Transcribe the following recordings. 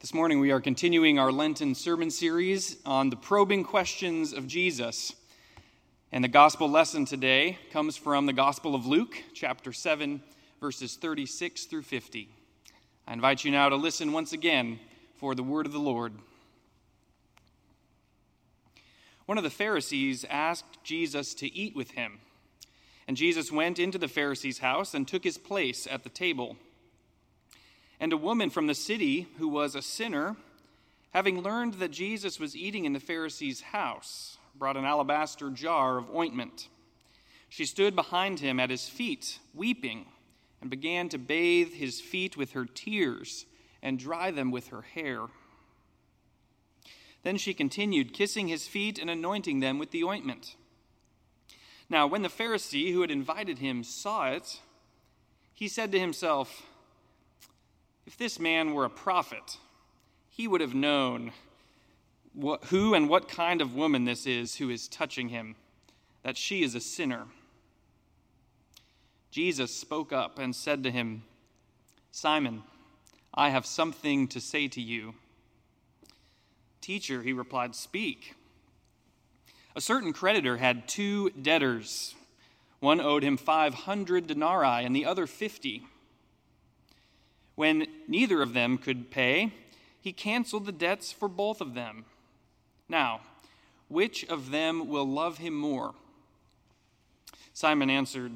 This morning we are continuing our Lenten sermon series on the probing questions of Jesus. And the gospel lesson today comes from the Gospel of Luke, chapter 7, verses 36 through 50. I invite you now to listen once again for the word of the Lord. One of the Pharisees asked Jesus to eat with him. And Jesus went into the Pharisee's house and took his place at the table. And a woman from the city who was a sinner, having learned that Jesus was eating in the Pharisee's house, brought an alabaster jar of ointment. She stood behind him at his feet, weeping, and began to bathe his feet with her tears and dry them with her hair. Then she continued, kissing his feet and anointing them with the ointment. Now, when the Pharisee who had invited him saw it, he said to himself, if this man were a prophet, he would have known what, who and what kind of woman this is who is touching him, that she is a sinner. Jesus spoke up and said to him, Simon, I have something to say to you. Teacher, he replied, Speak. A certain creditor had two debtors. One owed him 500 denarii and the other 50. When neither of them could pay, he canceled the debts for both of them. Now, which of them will love him more? Simon answered,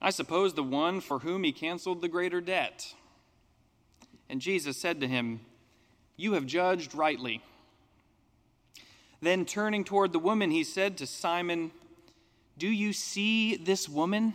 I suppose the one for whom he canceled the greater debt. And Jesus said to him, You have judged rightly. Then turning toward the woman, he said to Simon, Do you see this woman?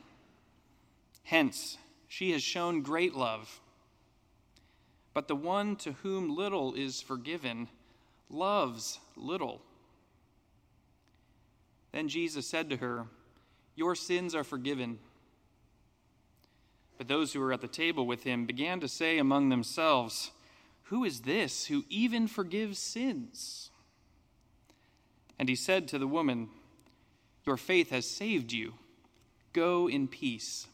Hence, she has shown great love. But the one to whom little is forgiven loves little. Then Jesus said to her, Your sins are forgiven. But those who were at the table with him began to say among themselves, Who is this who even forgives sins? And he said to the woman, Your faith has saved you. Go in peace.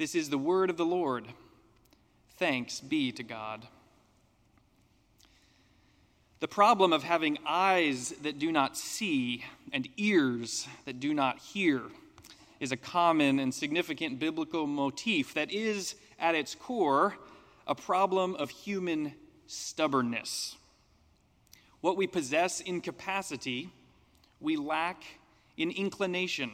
This is the word of the Lord. Thanks be to God. The problem of having eyes that do not see and ears that do not hear is a common and significant biblical motif that is, at its core, a problem of human stubbornness. What we possess in capacity, we lack in inclination.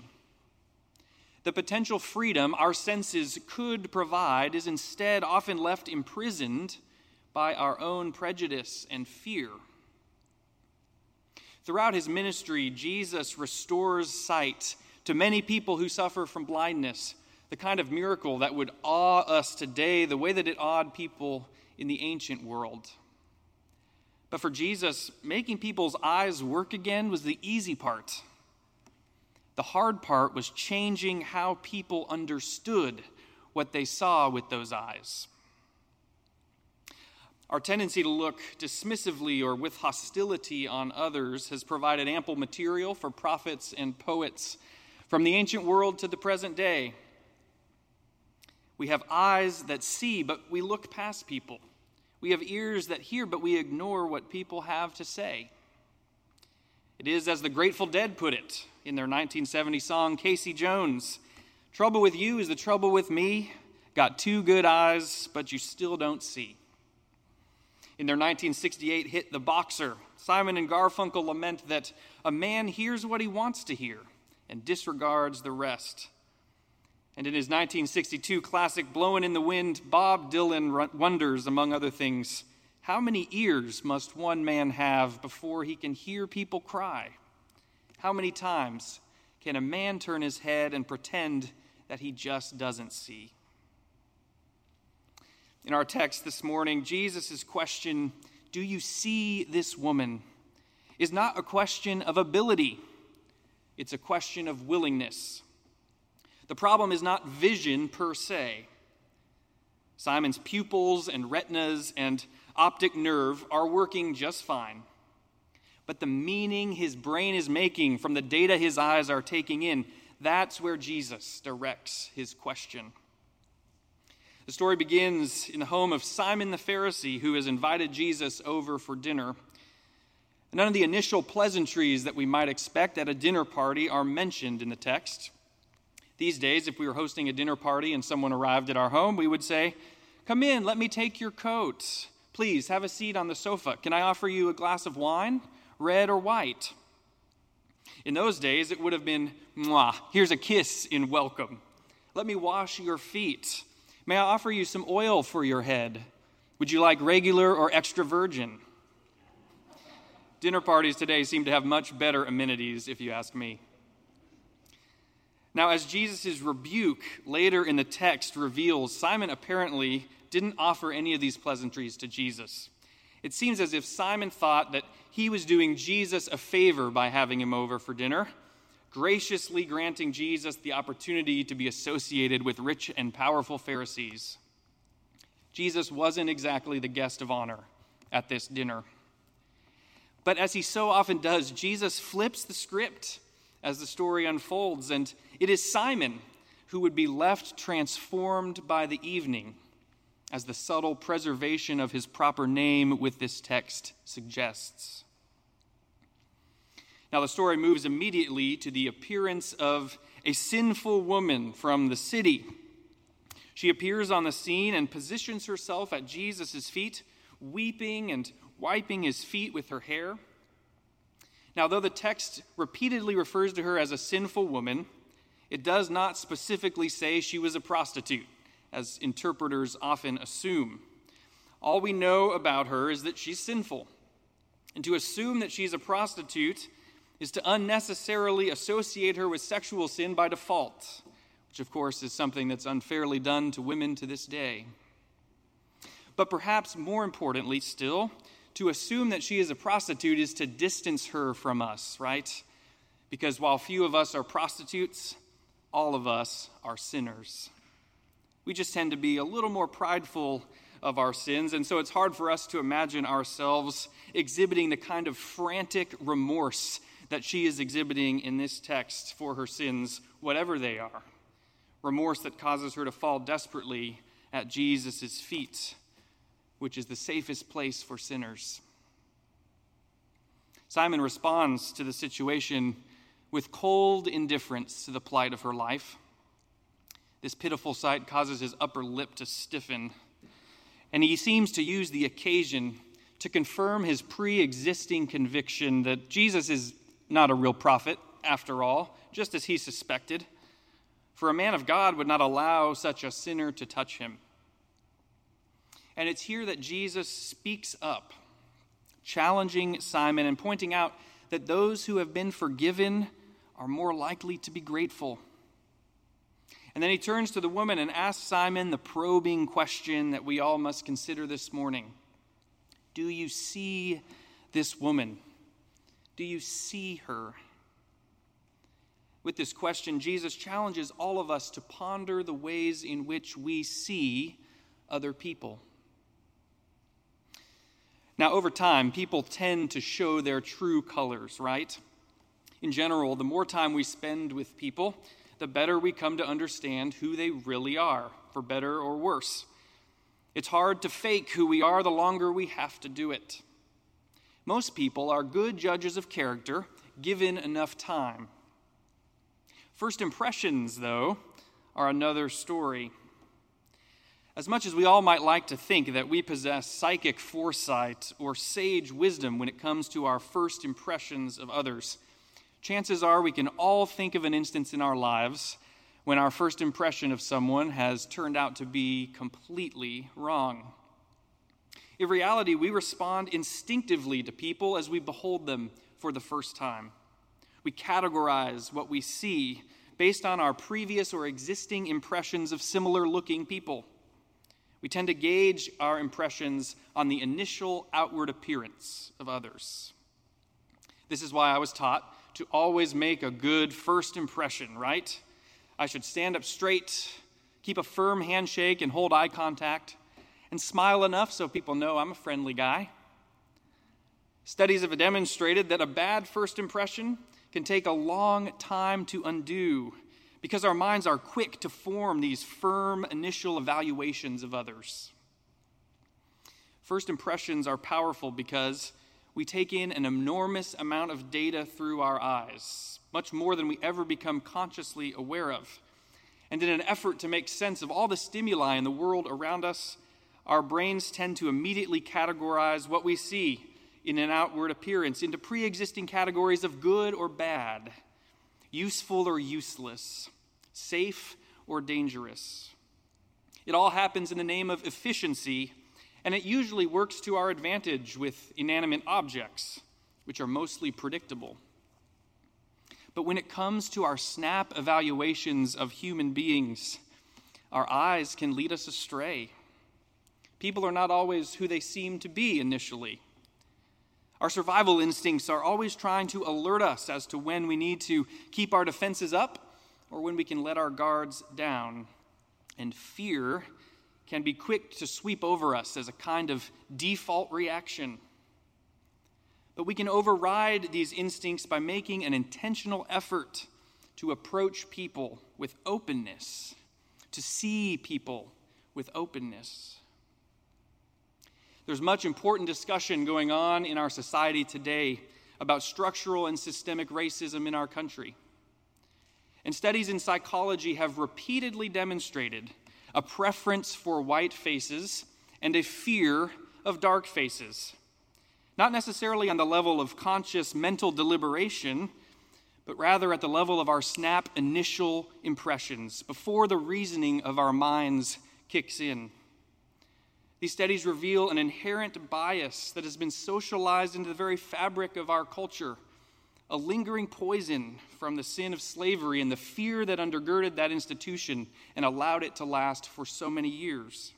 The potential freedom our senses could provide is instead often left imprisoned by our own prejudice and fear. Throughout his ministry, Jesus restores sight to many people who suffer from blindness, the kind of miracle that would awe us today the way that it awed people in the ancient world. But for Jesus, making people's eyes work again was the easy part. The hard part was changing how people understood what they saw with those eyes. Our tendency to look dismissively or with hostility on others has provided ample material for prophets and poets from the ancient world to the present day. We have eyes that see, but we look past people. We have ears that hear, but we ignore what people have to say. It is as the Grateful Dead put it in their 1970 song, Casey Jones Trouble with you is the trouble with me. Got two good eyes, but you still don't see. In their 1968 hit, The Boxer, Simon and Garfunkel lament that a man hears what he wants to hear and disregards the rest. And in his 1962 classic, Blowing in the Wind, Bob Dylan wonders, among other things, how many ears must one man have before he can hear people cry? How many times can a man turn his head and pretend that he just doesn't see? In our text this morning, Jesus' question, Do you see this woman? is not a question of ability, it's a question of willingness. The problem is not vision per se. Simon's pupils and retinas and optic nerve are working just fine. But the meaning his brain is making from the data his eyes are taking in, that's where Jesus directs his question. The story begins in the home of Simon the Pharisee, who has invited Jesus over for dinner. None of the initial pleasantries that we might expect at a dinner party are mentioned in the text. These days, if we were hosting a dinner party and someone arrived at our home, we would say, Come in, let me take your coat. Please have a seat on the sofa. Can I offer you a glass of wine, red or white? In those days, it would have been, Mwah, here's a kiss in welcome. Let me wash your feet. May I offer you some oil for your head? Would you like regular or extra virgin? Dinner parties today seem to have much better amenities, if you ask me. Now, as Jesus' rebuke later in the text reveals, Simon apparently didn't offer any of these pleasantries to Jesus. It seems as if Simon thought that he was doing Jesus a favor by having him over for dinner, graciously granting Jesus the opportunity to be associated with rich and powerful Pharisees. Jesus wasn't exactly the guest of honor at this dinner. But as he so often does, Jesus flips the script as the story unfolds, and it is Simon who would be left transformed by the evening, as the subtle preservation of his proper name with this text suggests. Now, the story moves immediately to the appearance of a sinful woman from the city. She appears on the scene and positions herself at Jesus' feet, weeping and wiping his feet with her hair. Now, though the text repeatedly refers to her as a sinful woman, it does not specifically say she was a prostitute, as interpreters often assume. All we know about her is that she's sinful. And to assume that she's a prostitute is to unnecessarily associate her with sexual sin by default, which, of course, is something that's unfairly done to women to this day. But perhaps more importantly still, to assume that she is a prostitute is to distance her from us, right? Because while few of us are prostitutes, all of us are sinners. We just tend to be a little more prideful of our sins, and so it's hard for us to imagine ourselves exhibiting the kind of frantic remorse that she is exhibiting in this text for her sins, whatever they are. Remorse that causes her to fall desperately at Jesus' feet which is the safest place for sinners. Simon responds to the situation with cold indifference to the plight of her life. This pitiful sight causes his upper lip to stiffen, and he seems to use the occasion to confirm his pre existing conviction that Jesus is not a real prophet, after all, just as he suspected. For a man of God would not allow such a sinner to touch him. And it's here that Jesus speaks up, challenging Simon and pointing out that those who have been forgiven are more likely to be grateful. And then he turns to the woman and asks Simon the probing question that we all must consider this morning Do you see this woman? Do you see her? With this question, Jesus challenges all of us to ponder the ways in which we see other people. Now, over time, people tend to show their true colors, right? In general, the more time we spend with people, the better we come to understand who they really are, for better or worse. It's hard to fake who we are the longer we have to do it. Most people are good judges of character given enough time. First impressions, though, are another story. As much as we all might like to think that we possess psychic foresight or sage wisdom when it comes to our first impressions of others, chances are we can all think of an instance in our lives when our first impression of someone has turned out to be completely wrong. In reality, we respond instinctively to people as we behold them for the first time. We categorize what we see based on our previous or existing impressions of similar looking people. We tend to gauge our impressions on the initial outward appearance of others. This is why I was taught to always make a good first impression, right? I should stand up straight, keep a firm handshake, and hold eye contact, and smile enough so people know I'm a friendly guy. Studies have demonstrated that a bad first impression can take a long time to undo because our minds are quick to form these firm initial evaluations of others. First impressions are powerful because we take in an enormous amount of data through our eyes, much more than we ever become consciously aware of. And in an effort to make sense of all the stimuli in the world around us, our brains tend to immediately categorize what we see in an outward appearance into pre existing categories of good or bad, useful or useless, safe or dangerous. It all happens in the name of efficiency, and it usually works to our advantage with inanimate objects, which are mostly predictable. But when it comes to our snap evaluations of human beings, our eyes can lead us astray. People are not always who they seem to be initially. Our survival instincts are always trying to alert us as to when we need to keep our defenses up or when we can let our guards down. And fear can be quick to sweep over us as a kind of default reaction. But we can override these instincts by making an intentional effort to approach people with openness, to see people with openness. There's much important discussion going on in our society today about structural and systemic racism in our country. And studies in psychology have repeatedly demonstrated a preference for white faces and a fear of dark faces. Not necessarily on the level of conscious mental deliberation, but rather at the level of our snap initial impressions before the reasoning of our minds kicks in. These studies reveal an inherent bias that has been socialized into the very fabric of our culture a lingering poison from the sin of slavery and the fear that undergirded that institution and allowed it to last for so many years.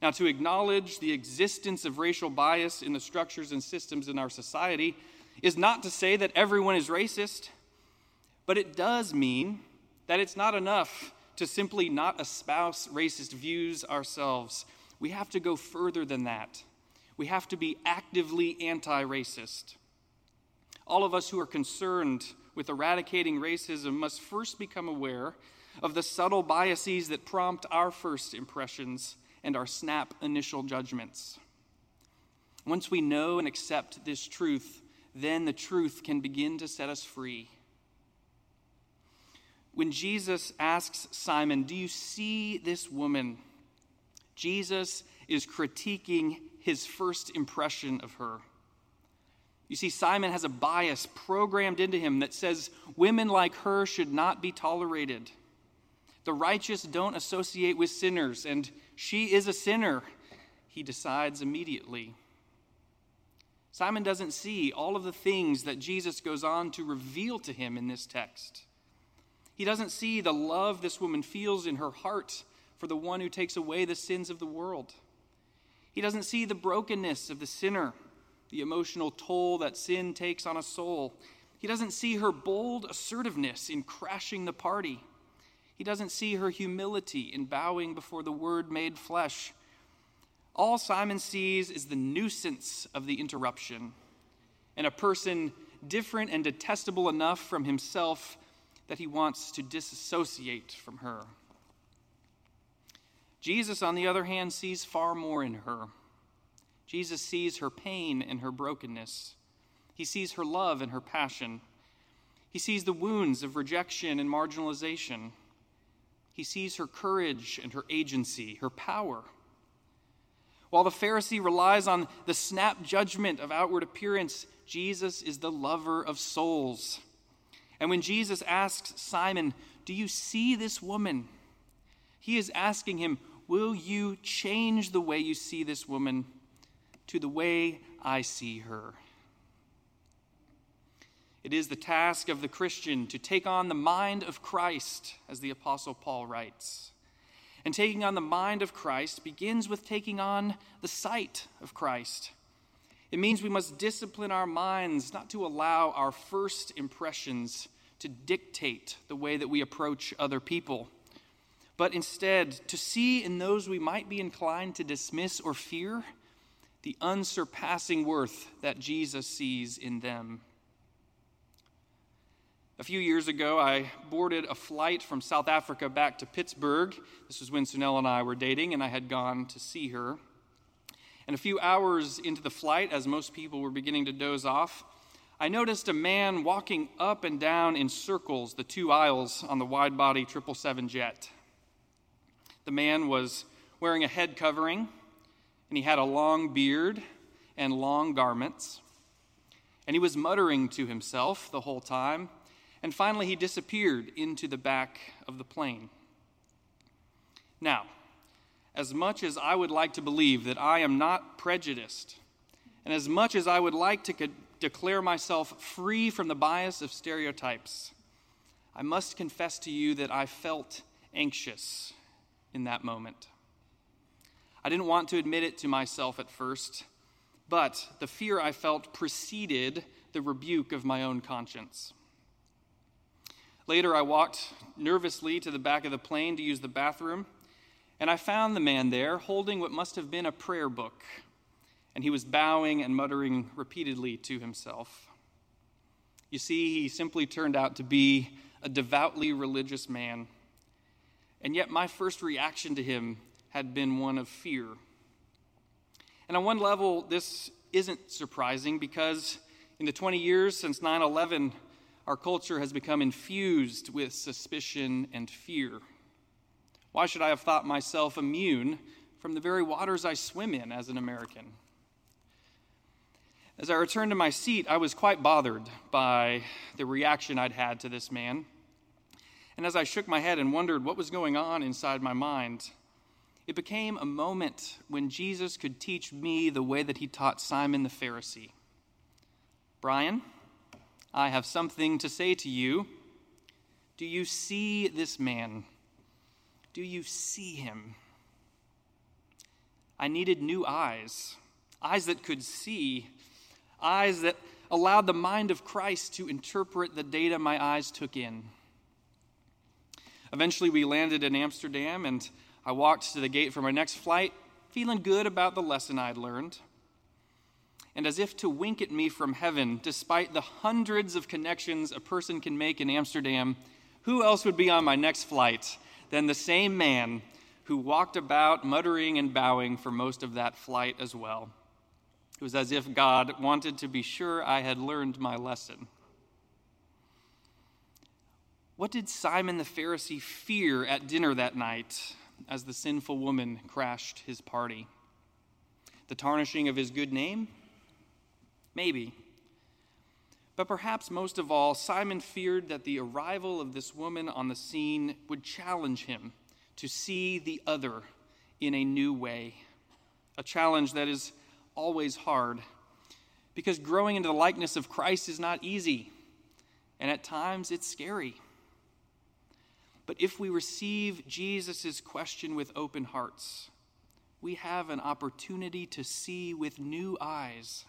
Now, to acknowledge the existence of racial bias in the structures and systems in our society is not to say that everyone is racist, but it does mean that it's not enough to simply not espouse racist views ourselves. We have to go further than that. We have to be actively anti racist. All of us who are concerned with eradicating racism must first become aware of the subtle biases that prompt our first impressions and our snap initial judgments. Once we know and accept this truth, then the truth can begin to set us free. When Jesus asks Simon, Do you see this woman? Jesus is critiquing his first impression of her. You see, Simon has a bias programmed into him that says women like her should not be tolerated. The righteous don't associate with sinners, and she is a sinner, he decides immediately. Simon doesn't see all of the things that Jesus goes on to reveal to him in this text. He doesn't see the love this woman feels in her heart for the one who takes away the sins of the world. He doesn't see the brokenness of the sinner the emotional toll that sin takes on a soul. He doesn't see her bold assertiveness in crashing the party. He doesn't see her humility in bowing before the Word made flesh. All Simon sees is the nuisance of the interruption and a person different and detestable enough from himself that he wants to disassociate from her. Jesus, on the other hand, sees far more in her. Jesus sees her pain and her brokenness. He sees her love and her passion. He sees the wounds of rejection and marginalization. He sees her courage and her agency, her power. While the Pharisee relies on the snap judgment of outward appearance, Jesus is the lover of souls. And when Jesus asks Simon, Do you see this woman? He is asking him, Will you change the way you see this woman to the way I see her. It is the task of the Christian to take on the mind of Christ, as the Apostle Paul writes. And taking on the mind of Christ begins with taking on the sight of Christ. It means we must discipline our minds not to allow our first impressions to dictate the way that we approach other people, but instead to see in those we might be inclined to dismiss or fear the unsurpassing worth that Jesus sees in them. A few years ago, I boarded a flight from South Africa back to Pittsburgh. This was when Sunel and I were dating, and I had gone to see her. And a few hours into the flight, as most people were beginning to doze off, I noticed a man walking up and down in circles the two aisles on the wide body 777 jet. The man was wearing a head covering, and he had a long beard and long garments. And he was muttering to himself the whole time and finally, he disappeared into the back of the plane. Now, as much as I would like to believe that I am not prejudiced, and as much as I would like to declare myself free from the bias of stereotypes, I must confess to you that I felt anxious in that moment. I didn't want to admit it to myself at first, but the fear I felt preceded the rebuke of my own conscience. Later, I walked nervously to the back of the plane to use the bathroom, and I found the man there holding what must have been a prayer book, and he was bowing and muttering repeatedly to himself. You see, he simply turned out to be a devoutly religious man, and yet my first reaction to him had been one of fear. And on one level, this isn't surprising because in the 20 years since 9 11, our culture has become infused with suspicion and fear. Why should I have thought myself immune from the very waters I swim in as an American? As I returned to my seat, I was quite bothered by the reaction I'd had to this man. And as I shook my head and wondered what was going on inside my mind, it became a moment when Jesus could teach me the way that he taught Simon the Pharisee. Brian, I have something to say to you. Do you see this man? Do you see him? I needed new eyes, eyes that could see, eyes that allowed the mind of Christ to interpret the data my eyes took in. Eventually, we landed in Amsterdam, and I walked to the gate for my next flight, feeling good about the lesson I'd learned and as if to wink at me from heaven, despite the hundreds of connections a person can make in Amsterdam, who else would be on my next flight than the same man who walked about muttering and bowing for most of that flight as well? It was as if God wanted to be sure I had learned my lesson. What did Simon the Pharisee fear at dinner that night as the sinful woman crashed his party? The tarnishing of his good name? Maybe. But perhaps most of all, Simon feared that the arrival of this woman on the scene would challenge him to see the other in a new way. A challenge that is always hard because growing into the likeness of Christ is not easy, and at times it's scary. But if we receive Jesus' question with open hearts, we have an opportunity to see with new eyes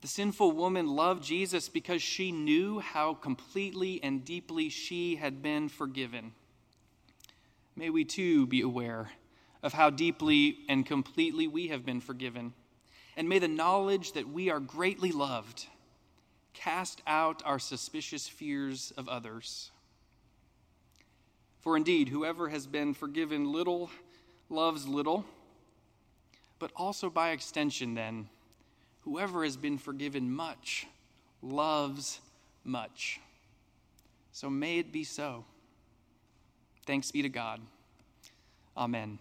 the sinful woman loved Jesus because she knew how completely and deeply she had been forgiven. May we too be aware of how deeply and completely we have been forgiven. And may the knowledge that we are greatly loved cast out our suspicious fears of others. For indeed, whoever has been forgiven little loves little, but also by extension, then, Whoever has been forgiven much loves much. So may it be so. Thanks be to God. Amen.